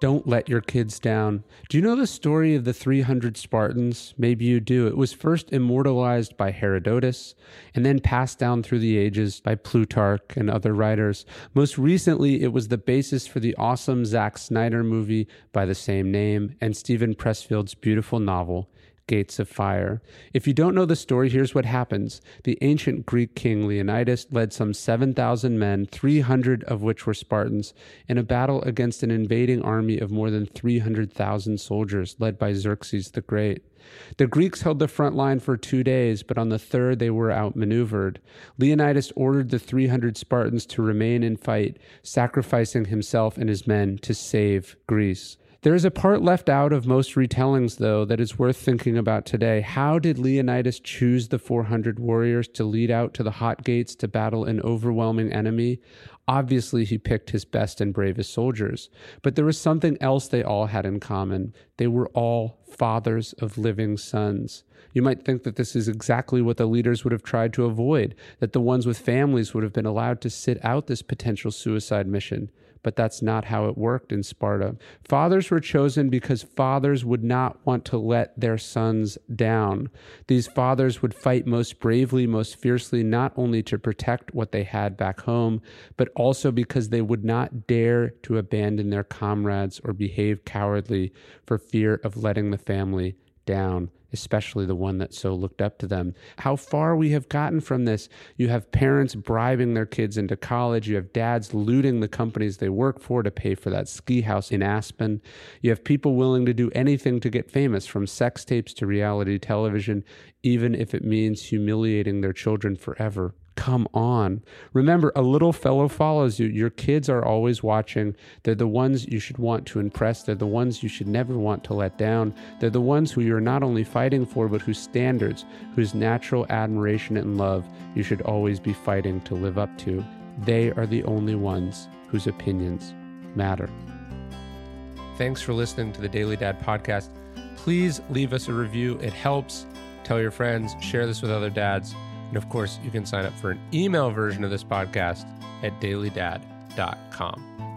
Don't let your kids down. Do you know the story of the 300 Spartans? Maybe you do. It was first immortalized by Herodotus and then passed down through the ages by Plutarch and other writers. Most recently, it was the basis for the awesome Zack Snyder movie by the same name and Steven Pressfield's beautiful novel, gates of fire. If you don't know the story, here's what happens. The ancient Greek king Leonidas led some 7,000 men, 300 of which were Spartans, in a battle against an invading army of more than 300,000 soldiers led by Xerxes the Great. The Greeks held the front line for two days, but on the third they were outmaneuvered. Leonidas ordered the 300 Spartans to remain and fight, sacrificing himself and his men to save Greece. There is a part left out of most retellings, though, that is worth thinking about today. How did Leonidas choose the 400 warriors to lead out to the hot gates to battle an overwhelming enemy? Obviously, he picked his best and bravest soldiers. But there was something else they all had in common. They were all fathers of living sons. You might think that this is exactly what the leaders would have tried to avoid, that the ones with families would have been allowed to sit out this potential suicide mission but that's not how it worked in Sparta. Fathers were chosen because fathers would not want to let their sons down. These fathers would fight most bravely, most fiercely, not only to protect what they had back home, but also because they would not dare to abandon their comrades or behave cowardly for fear of letting the family down especially the one that so looked up to them. How far we have gotten from this. You have parents bribing their kids into college. You have dads looting the companies they work for to pay for that ski house in Aspen. You have people willing to do anything to get famous, from sex tapes to reality television, even if it means humiliating their children forever come on. Remember, a little fellow follows you. Your kids are always watching. They're the ones you should want to impress. They're the ones you should never want to let down. They're the ones who you're not only fighting for, but whose standards, whose natural admiration and love you should always be fighting to live up to. They are the only ones whose opinions matter. Thanks for listening to the Daily Dad podcast. Please leave us a review, it helps. Tell your friends, share this with other dads. And of course, you can sign up for an email version of this podcast at dailydad.com.